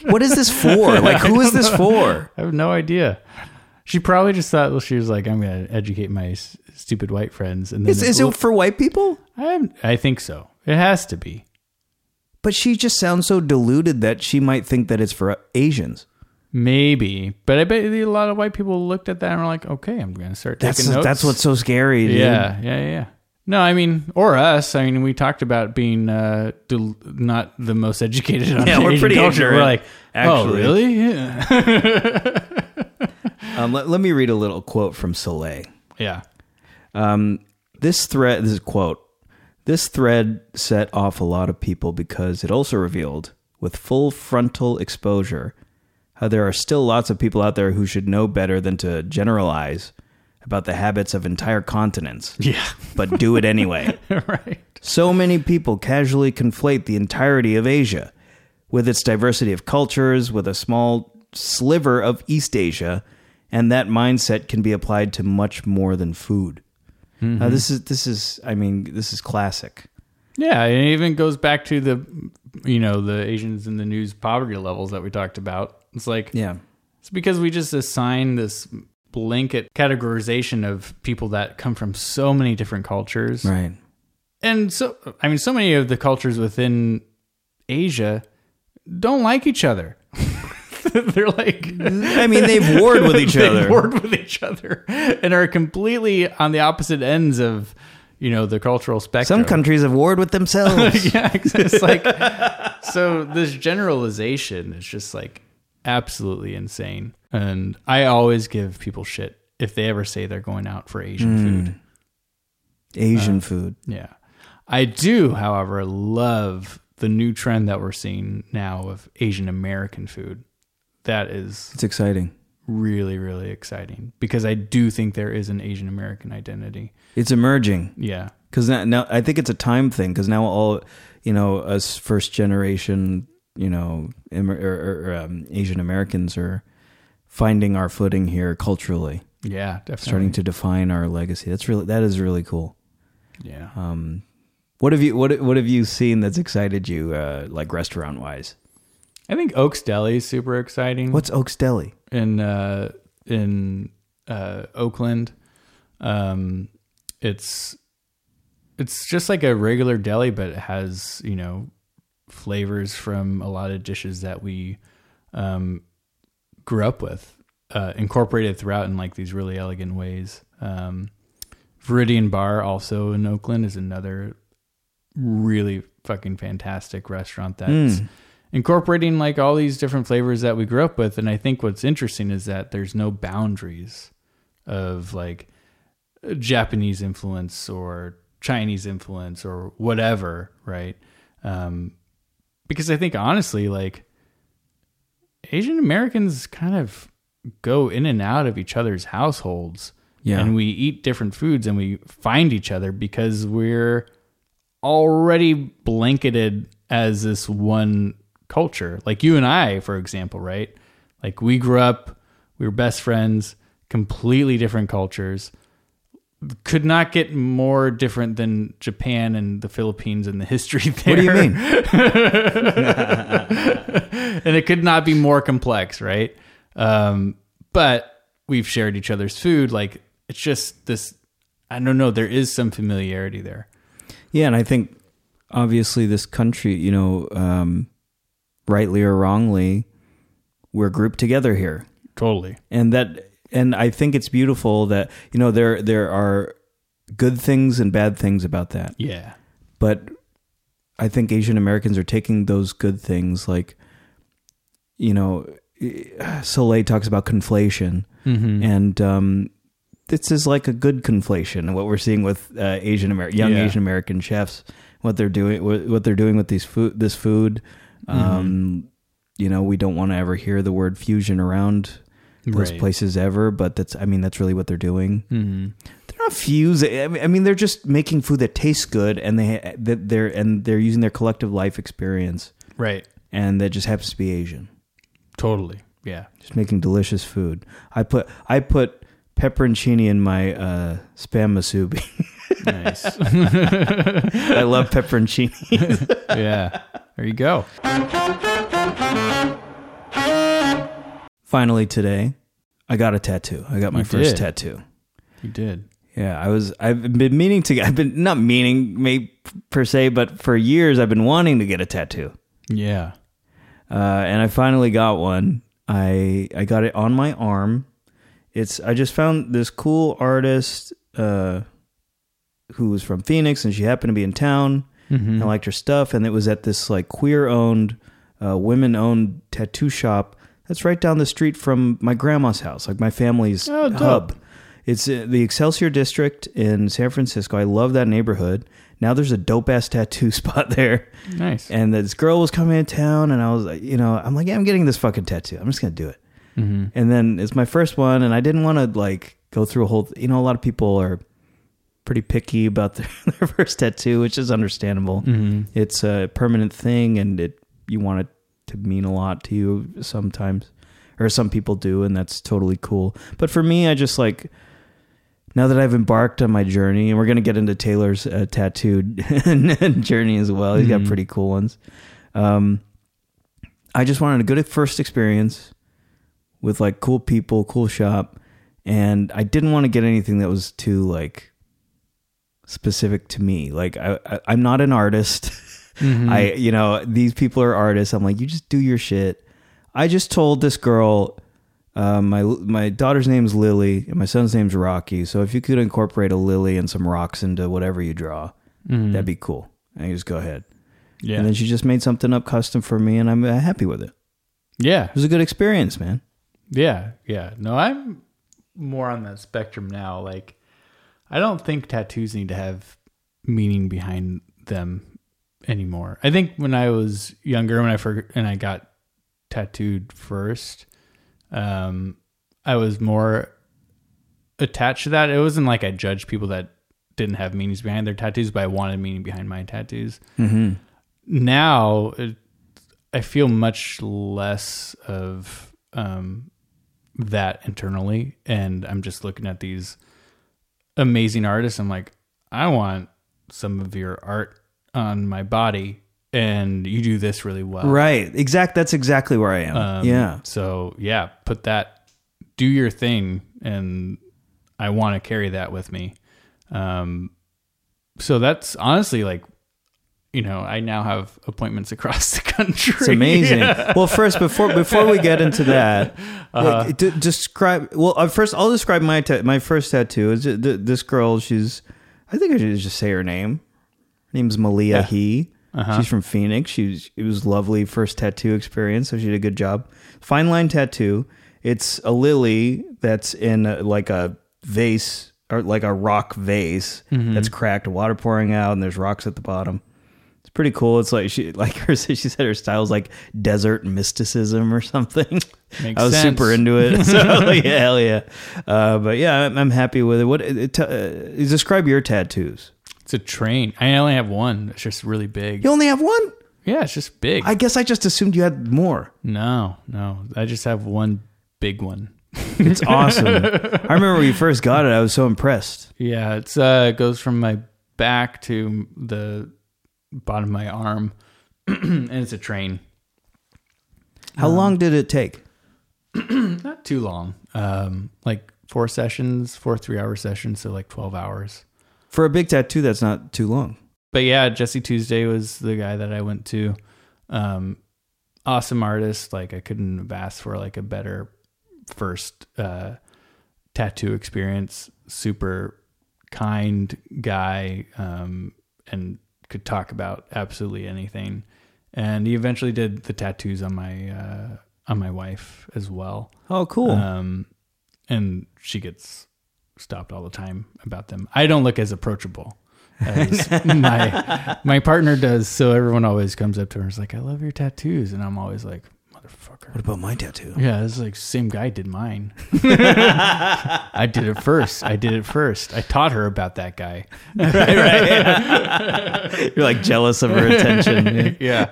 Speaker 2: What is this for? <laughs> Like, who is this for?
Speaker 1: I have no idea. She probably just thought, well, she was like, I'm going to educate my s- stupid white friends. And then
Speaker 2: Is, is it for white people?
Speaker 1: I, I think so. It has to be.
Speaker 2: But she just sounds so deluded that she might think that it's for Asians.
Speaker 1: Maybe. But I bet a lot of white people looked at that and were like, okay, I'm going to start
Speaker 2: That's
Speaker 1: taking notes.
Speaker 2: that's what's so scary. Dude.
Speaker 1: Yeah, yeah, yeah, yeah. No, I mean, or us. I mean, we talked about being uh, del- not the most <laughs> educated on
Speaker 2: Yeah, we're
Speaker 1: Asian
Speaker 2: pretty
Speaker 1: culture.
Speaker 2: ignorant,
Speaker 1: We're like, oh,
Speaker 2: actually.
Speaker 1: really? Yeah. <laughs>
Speaker 2: Um, let, let me read a little quote from Soleil.
Speaker 1: yeah.
Speaker 2: Um, this thread, this is a quote. This thread set off a lot of people because it also revealed, with full frontal exposure, how there are still lots of people out there who should know better than to generalize about the habits of entire continents,
Speaker 1: Yeah.
Speaker 2: but do it anyway. <laughs>
Speaker 1: right.
Speaker 2: So many people casually conflate the entirety of Asia, with its diversity of cultures, with a small sliver of East Asia, and that mindset can be applied to much more than food. Uh, this is this is I mean this is classic.
Speaker 1: Yeah, it even goes back to the, you know, the Asians in the news poverty levels that we talked about. It's like
Speaker 2: Yeah,
Speaker 1: it's because we just assign this blanket categorization of people that come from so many different cultures.
Speaker 2: right.
Speaker 1: and so I mean, so many of the cultures within Asia don't like each other. <laughs> They're like
Speaker 2: I mean they've warred with <laughs> each other.
Speaker 1: they <laughs>
Speaker 2: other.
Speaker 1: warred with each other and are completely on the opposite ends of you know the cultural spectrum.
Speaker 2: Some countries have warred with themselves.
Speaker 1: yeah, it's like so. This generalization is just like absolutely insane, and I always give people shit if they ever say they're going out for Asian hmm. food.
Speaker 2: Asian uh, food.
Speaker 1: Yeah. I do, however, love the new trend that we're seeing now of Asian American food. That is
Speaker 2: It's exciting.
Speaker 1: really, really exciting because I do think there is an Asian American identity.
Speaker 2: It's emerging.
Speaker 1: Yeah.
Speaker 2: because now, now I think it's a time thing. Because now all you know, us first generation, you know, Im- or, or, um, Asian Americans are finding our footing here culturally,
Speaker 1: Yeah, definitely.
Speaker 2: starting to define our legacy. That's really that is really cool.
Speaker 1: Yeah.
Speaker 2: Um, what have you what what have you seen that's excited you, uh, like restaurant wise?
Speaker 1: I think Oaks Deli is super exciting.
Speaker 2: What's Oaks Deli?
Speaker 1: in uh in uh Oakland. Um it's it's just like a regular deli but it has, you know, flavors from a lot of dishes that we um grew up with. Uh incorporated throughout in like these really elegant ways. Um Viridian Bar also in Oakland is another really fucking fantastic restaurant that's
Speaker 2: Mm.
Speaker 1: Incorporating like all these different flavors that we grew up with. And i think what's interesting is that there's no boundaries of like japanese influence or chinese influence or whatever right? Um because i think honestly like asian americans kind of go in and out of each other's households.
Speaker 2: Yeah.
Speaker 1: and we eat different foods and we find each other because we're already blanketed as this one culture. Like you and I, for example, right? Like we grew up, we were best friends, completely different cultures. Could not get more different than Japan and the Philippines and the history there.
Speaker 2: What do you mean? <laughs>
Speaker 1: and it could not be more complex, right? Um, but we've shared each other's food. Like it's just this. I don't know. There is some familiarity there.
Speaker 2: Yeah, and I think obviously this country, you know, um, rightly or wrongly, we're grouped together here.
Speaker 1: Totally.
Speaker 2: and that and I think it's beautiful that you know there there are good things and bad things about that.
Speaker 1: Yeah.
Speaker 2: But I think Asian Americans are taking those good things like you know Soleil talks about conflation
Speaker 1: Mm-hmm.
Speaker 2: and um this is like a good conflation what we're seeing with uh, Asian American young
Speaker 1: Yeah.
Speaker 2: Asian American chefs what they're doing what they're doing with these food this food um you know we don't want to ever hear the word fusion around those
Speaker 1: Right.
Speaker 2: places ever but that's I mean that's really what they're doing
Speaker 1: Mm-hmm.
Speaker 2: they're not fusing I mean- they're just making food that tastes good and they that they're and they're using their collective life experience
Speaker 1: Right.
Speaker 2: and that just happens to be Asian
Speaker 1: Totally. Yeah.
Speaker 2: just making delicious food. I put I put pepperoncini in my uh, spam musubi. <laughs>
Speaker 1: Nice. <laughs>
Speaker 2: I love pepperoncini. <laughs>
Speaker 1: yeah. There you go.
Speaker 2: Finally today, I got a tattoo. I got my
Speaker 1: You
Speaker 2: first
Speaker 1: did.
Speaker 2: tattoo.
Speaker 1: You did.
Speaker 2: Yeah, I was. I've been meaning to. I've been not meaning, may per se, but for years I've been wanting to get a tattoo.
Speaker 1: Yeah.
Speaker 2: uh, and I finally got one. I I got it on my arm. It's I just found this cool artist uh, who was from Phoenix, and she happened to be in town.
Speaker 1: Mm-hmm.
Speaker 2: I liked her stuff, and it was at this like queer owned, uh, women owned tattoo shop that's right down the street from my grandma's house, like my family's
Speaker 1: Oh,
Speaker 2: hub. It's uh, the Excelsior District in San Francisco. I love that neighborhood. Now there's a dope ass tattoo <laughs> spot there.
Speaker 1: Nice.
Speaker 2: And this girl was coming in town, and I was like, you know, I'm like, yeah, I'm getting this fucking tattoo. I'm just gonna do it.
Speaker 1: mm-hmm.
Speaker 2: And then it's my first one, and I didn't want to like go through a whole. You know, a lot of people are pretty picky about <laughs> their, their first tattoo, which is understandable.
Speaker 1: Mm-hmm.
Speaker 2: It's a permanent thing, and it you want it to mean a lot to you sometimes, or some people do, and that's totally cool. But for me, I just like now that I've embarked on my journey, and we're gonna get into Taylor's uh, tattoo <laughs> journey as well. He's got
Speaker 1: Mhm.
Speaker 2: pretty cool ones. Um, I just wanted a good first experience with like cool people, cool shop, and I didn't want to get anything that was too like specific to me. Like I, I I'm not an artist. <laughs>
Speaker 1: Mm-hmm.
Speaker 2: I you know these people are artists. I'm like you just do your shit. I just told this girl, uh, my my daughter's name's Lily and my son's name's Rocky. So if you could incorporate a lily and some rocks into whatever you draw,
Speaker 1: Mhm.
Speaker 2: that'd be cool. And you just go ahead.
Speaker 1: yeah.
Speaker 2: And then she just made something up custom for me, and I'm uh, happy with it.
Speaker 1: yeah.
Speaker 2: It was a good experience, man.
Speaker 1: Yeah, yeah. No, I'm more on that spectrum now. Like, I don't think tattoos need to have meaning behind them anymore. I think when I was younger, when I for, and I got tattooed first, um, I was more attached to that. It wasn't like I judged people that didn't have meanings behind their tattoos, but I wanted meaning behind my tattoos
Speaker 2: Mm-hmm.
Speaker 1: now it, I feel much less of um, that internally, and I'm just looking at these amazing artists. I'm like, I want some of your art on my body, and you do this really well,
Speaker 2: Right. Exact. That's exactly where I am.
Speaker 1: Um,
Speaker 2: yeah.
Speaker 1: So yeah, put that, do your thing, and I want to carry that with me. Um, so that's honestly like, you know, I now have appointments across the country.
Speaker 2: It's amazing. <laughs> Well, first before before we get into that, <laughs> like, d- describe. Well, uh, first I'll describe my ta- my first tattoo. Is th- this girl? She's. I think I should just say her name. Her name's Malia
Speaker 1: Yeah.
Speaker 2: He.
Speaker 1: Uh-huh.
Speaker 2: She's from Phoenix. She's it was lovely first tattoo experience, so she did a good job. Fine line tattoo. It's a lily that's in a, like a vase or like a rock vase
Speaker 1: Mm-hmm.
Speaker 2: that's cracked, water pouring out, and there's rocks at the bottom. It's pretty cool. It's like she like her <laughs> she said her style's like desert mysticism or something.
Speaker 1: Makes
Speaker 2: I was
Speaker 1: sense.
Speaker 2: super into it. <laughs> So like, yeah, hell yeah. Uh, but yeah, I'm, I'm happy with it. What it, uh, describe your tattoos?
Speaker 1: It's a train. I only have one. It's just really big.
Speaker 2: You only have one.
Speaker 1: Yeah, it's just big.
Speaker 2: I guess I just assumed you had more.
Speaker 1: no, no. I just have one big one. <laughs>
Speaker 2: It's awesome. I remember when you first got it, I was so impressed.
Speaker 1: Yeah, it's uh it goes from my back to the bottom of my arm, <clears throat> and it's a train.
Speaker 2: How long did it take? <clears throat>
Speaker 1: Not too long. Um, like four sessions, four three-hour sessions, so like twelve hours.
Speaker 2: For a big tattoo, that's not too long.
Speaker 1: But yeah, Jesse Tuesday was the guy that I went to. Um, awesome artist. Like I couldn't have asked for like a better first uh, tattoo experience. Super kind guy, um, and could talk about absolutely anything. And he eventually did the tattoos on my uh, on my wife as well.
Speaker 2: Oh, cool.
Speaker 1: Um, and she gets stopped all the time about them. I don't look as approachable as <laughs> my my partner does. So everyone always comes up to her and is like, "I love your tattoos," and I'm always like, "Motherfucker."
Speaker 2: what about my tattoo?
Speaker 1: Yeah, it's like same guy did mine. <laughs> I did it first. I did it first. I taught her about that guy. <laughs>
Speaker 2: right, right. <laughs> You're like jealous of her attention.
Speaker 1: yeah.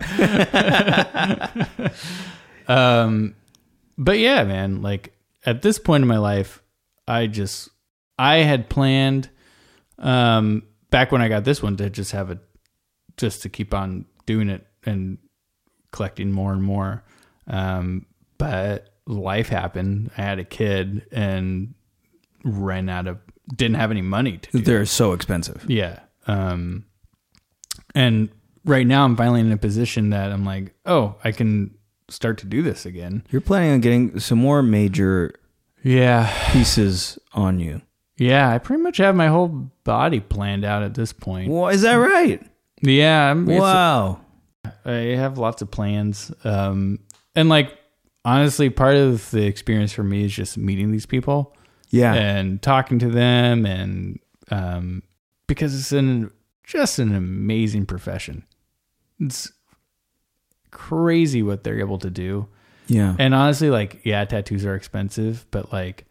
Speaker 1: um, but yeah, man, like at this point in my life, I just I had planned um back when I got this one to just have it just to keep on doing it and collecting more and more. Um, but life happened. I had a kid and ran out of didn't have any money to do
Speaker 2: They're so expensive.
Speaker 1: yeah. Um, and right now I'm finally in a position that I'm like, oh, I can start to do this again.
Speaker 2: You're planning on getting some more major
Speaker 1: Yeah.
Speaker 2: pieces on you.
Speaker 1: Yeah. I pretty much have my whole body planned out at this point.
Speaker 2: Well, is that right?
Speaker 1: Yeah. I'm,
Speaker 2: Wow.
Speaker 1: I have lots of plans. Um, and like, honestly, part of the experience for me is just meeting these people.
Speaker 2: Yeah.
Speaker 1: and talking to them and um because it's an just an amazing profession it's crazy what they're able to do
Speaker 2: yeah.
Speaker 1: and honestly like yeah tattoos are expensive but like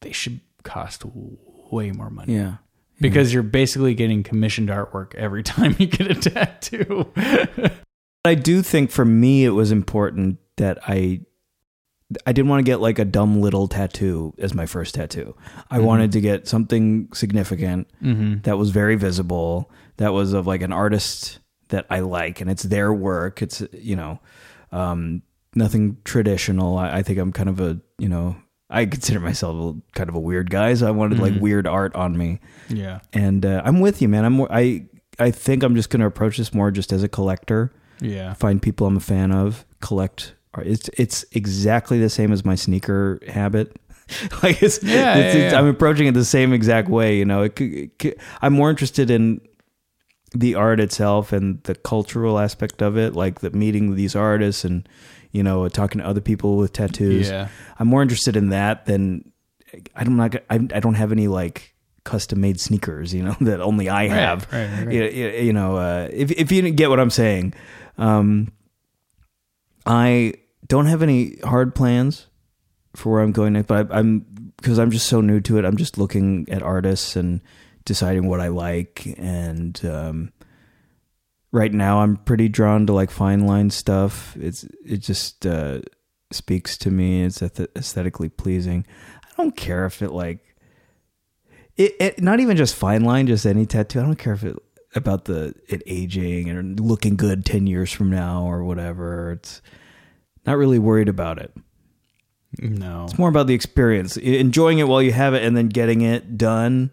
Speaker 1: they should cost way more money
Speaker 2: yeah.
Speaker 1: because you're basically getting commissioned artwork every <laughs> time you get a tattoo <laughs>
Speaker 2: I do think for me it was important that I I didn't want to get like a dumb little tattoo as my first tattoo. I
Speaker 1: Mhm.
Speaker 2: wanted to get something significant
Speaker 1: mm-hmm.
Speaker 2: that was very visible, that was of like an artist that I like and it's their work. It's you know, um nothing traditional. I, I think I'm kind of a, you know, I consider myself a, kind of a weird guy, so I wanted like
Speaker 1: Mhm.
Speaker 2: weird art on me.
Speaker 1: yeah
Speaker 2: And uh, I'm with you, man. I'm I I think I'm just going to approach this more just as a collector
Speaker 1: yeah
Speaker 2: find people I'm a fan of, collect. It's it's exactly the same as my sneaker habit. <laughs> like it's,
Speaker 1: Yeah,
Speaker 2: it's,
Speaker 1: yeah,
Speaker 2: it's-
Speaker 1: yeah.
Speaker 2: I'm approaching it the same exact way. You know, it, it, I'm more interested in the art itself and the cultural aspect of it, like the meeting these artists and you know talking to other people with tattoos.
Speaker 1: yeah
Speaker 2: I'm more interested in that than I'm not. I, I don't have any like custom made sneakers, you know, <laughs> that only I have
Speaker 1: right, right, right.
Speaker 2: you, you, you know, uh, if if you didn't get what I'm saying, um, I don't have any hard plans for where I'm going next, but I, I'm because I'm just so new to it. I'm just looking at artists and deciding what I like, and um, right now I'm pretty drawn to like fine line stuff. It's it just uh, speaks to me. It's aesthetically pleasing. I don't care if it like it, it not even just fine line, just any tattoo. I don't care if it about the it aging and looking good ten years from now or whatever. It's not really worried about it.
Speaker 1: no
Speaker 2: It's more about the experience, enjoying it while you have it, and then getting it done.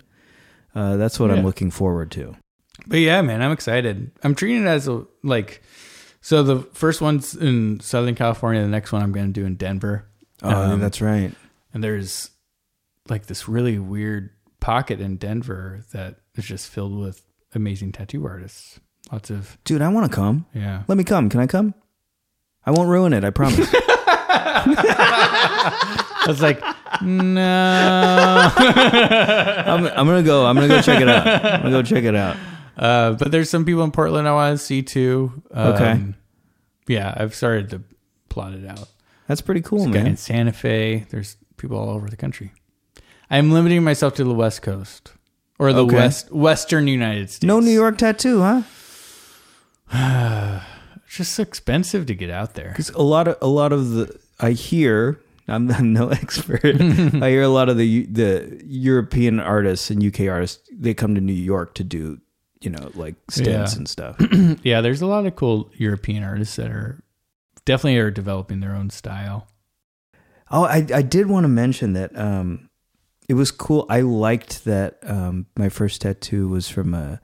Speaker 2: Uh, that's what
Speaker 1: Yeah.
Speaker 2: I'm looking forward to.
Speaker 1: But yeah, man, I'm excited. I'm treating it as a like. So the first one's in Southern California. The next one I'm going to do in Denver.
Speaker 2: Oh,
Speaker 1: Um,
Speaker 2: that's right.
Speaker 1: And there's like this really weird pocket in Denver that is just filled with amazing tattoo artists. Lots of
Speaker 2: Dude, I want to come.
Speaker 1: yeah.
Speaker 2: Let me come. Can I come? I won't ruin it. I promise. <laughs> <laughs>
Speaker 1: I was like, no. <laughs>
Speaker 2: I'm, I'm gonna go. I'm gonna go check it out. I'm gonna go check it out.
Speaker 1: Uh, but there's some people in Portland I want to see too. Um,
Speaker 2: Okay.
Speaker 1: Yeah, I've started to plot it out.
Speaker 2: That's pretty cool, man.
Speaker 1: in Santa Fe. There's people all over the country. I'm limiting myself to the West Coast or the
Speaker 2: Okay.
Speaker 1: West Western United States.
Speaker 2: No New York tattoo, huh?
Speaker 1: It's <sighs> just expensive to get out there.
Speaker 2: Because a lot of a lot of the I hear I'm, I'm <laughs> no expert. <laughs> I hear a lot of the the European artists and UK artists they come to New York to do you know like stints
Speaker 1: Yeah.
Speaker 2: and stuff. <clears throat>
Speaker 1: Yeah, there's a lot of cool European artists that are definitely are developing their own style.
Speaker 2: Oh, I I did want to mention that um, it was cool. I liked that um, my first tattoo was from a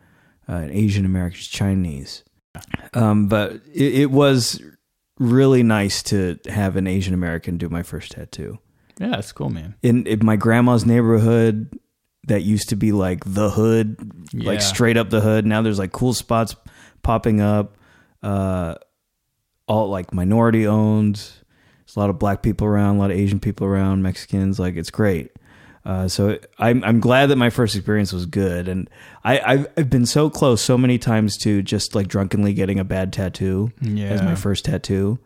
Speaker 2: an Asian American Chinese, um, but it, it was really nice to have an Asian American do my first tattoo.
Speaker 1: Yeah, that's cool, man.
Speaker 2: in, in my grandma's neighborhood that used to be like the hood,
Speaker 1: Yeah.
Speaker 2: like straight up the hood. Now there's like cool spots popping up, uh, all like minority owned. There's a lot of black people around, a lot of Asian people around, Mexicans. Like it's great. Uh, so I'm I'm glad that my first experience was good, and I I've, I've been so close so many times to just like drunkenly getting a bad tattoo as my first tattoo.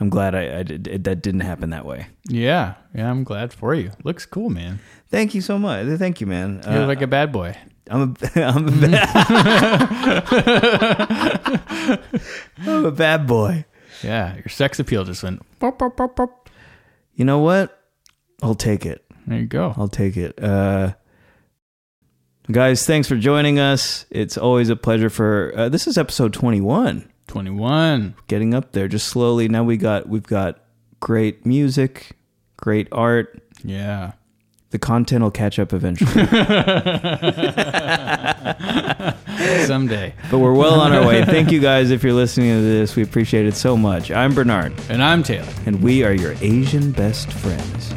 Speaker 2: I'm glad I, I did it, that didn't happen that way.
Speaker 1: Yeah, yeah, I'm glad for you. Looks cool, man.
Speaker 2: Thank you so much. Thank you, man.
Speaker 1: You look
Speaker 2: Uh,
Speaker 1: like a bad boy.
Speaker 2: I'm a, <laughs> I'm a bad, <laughs> I'm a bad boy.
Speaker 1: Yeah, your sex appeal just went. Pop, pop, pop, pop.
Speaker 2: You know what? I'll take it.
Speaker 1: There you go.
Speaker 2: I'll take it. Uh, guys, thanks for joining us. It's always a pleasure. For uh, this is episode 21,
Speaker 1: Twenty-one.
Speaker 2: getting up there just slowly. Now we got we've got great music, great art.
Speaker 1: Yeah.
Speaker 2: The content will catch up eventually, <laughs>
Speaker 1: Someday.
Speaker 2: but we're well on our way. Thank you guys if you're listening to this. We appreciate it so much. I'm Bernard.
Speaker 1: And I'm Taylor.
Speaker 2: and we are your Asian best friends.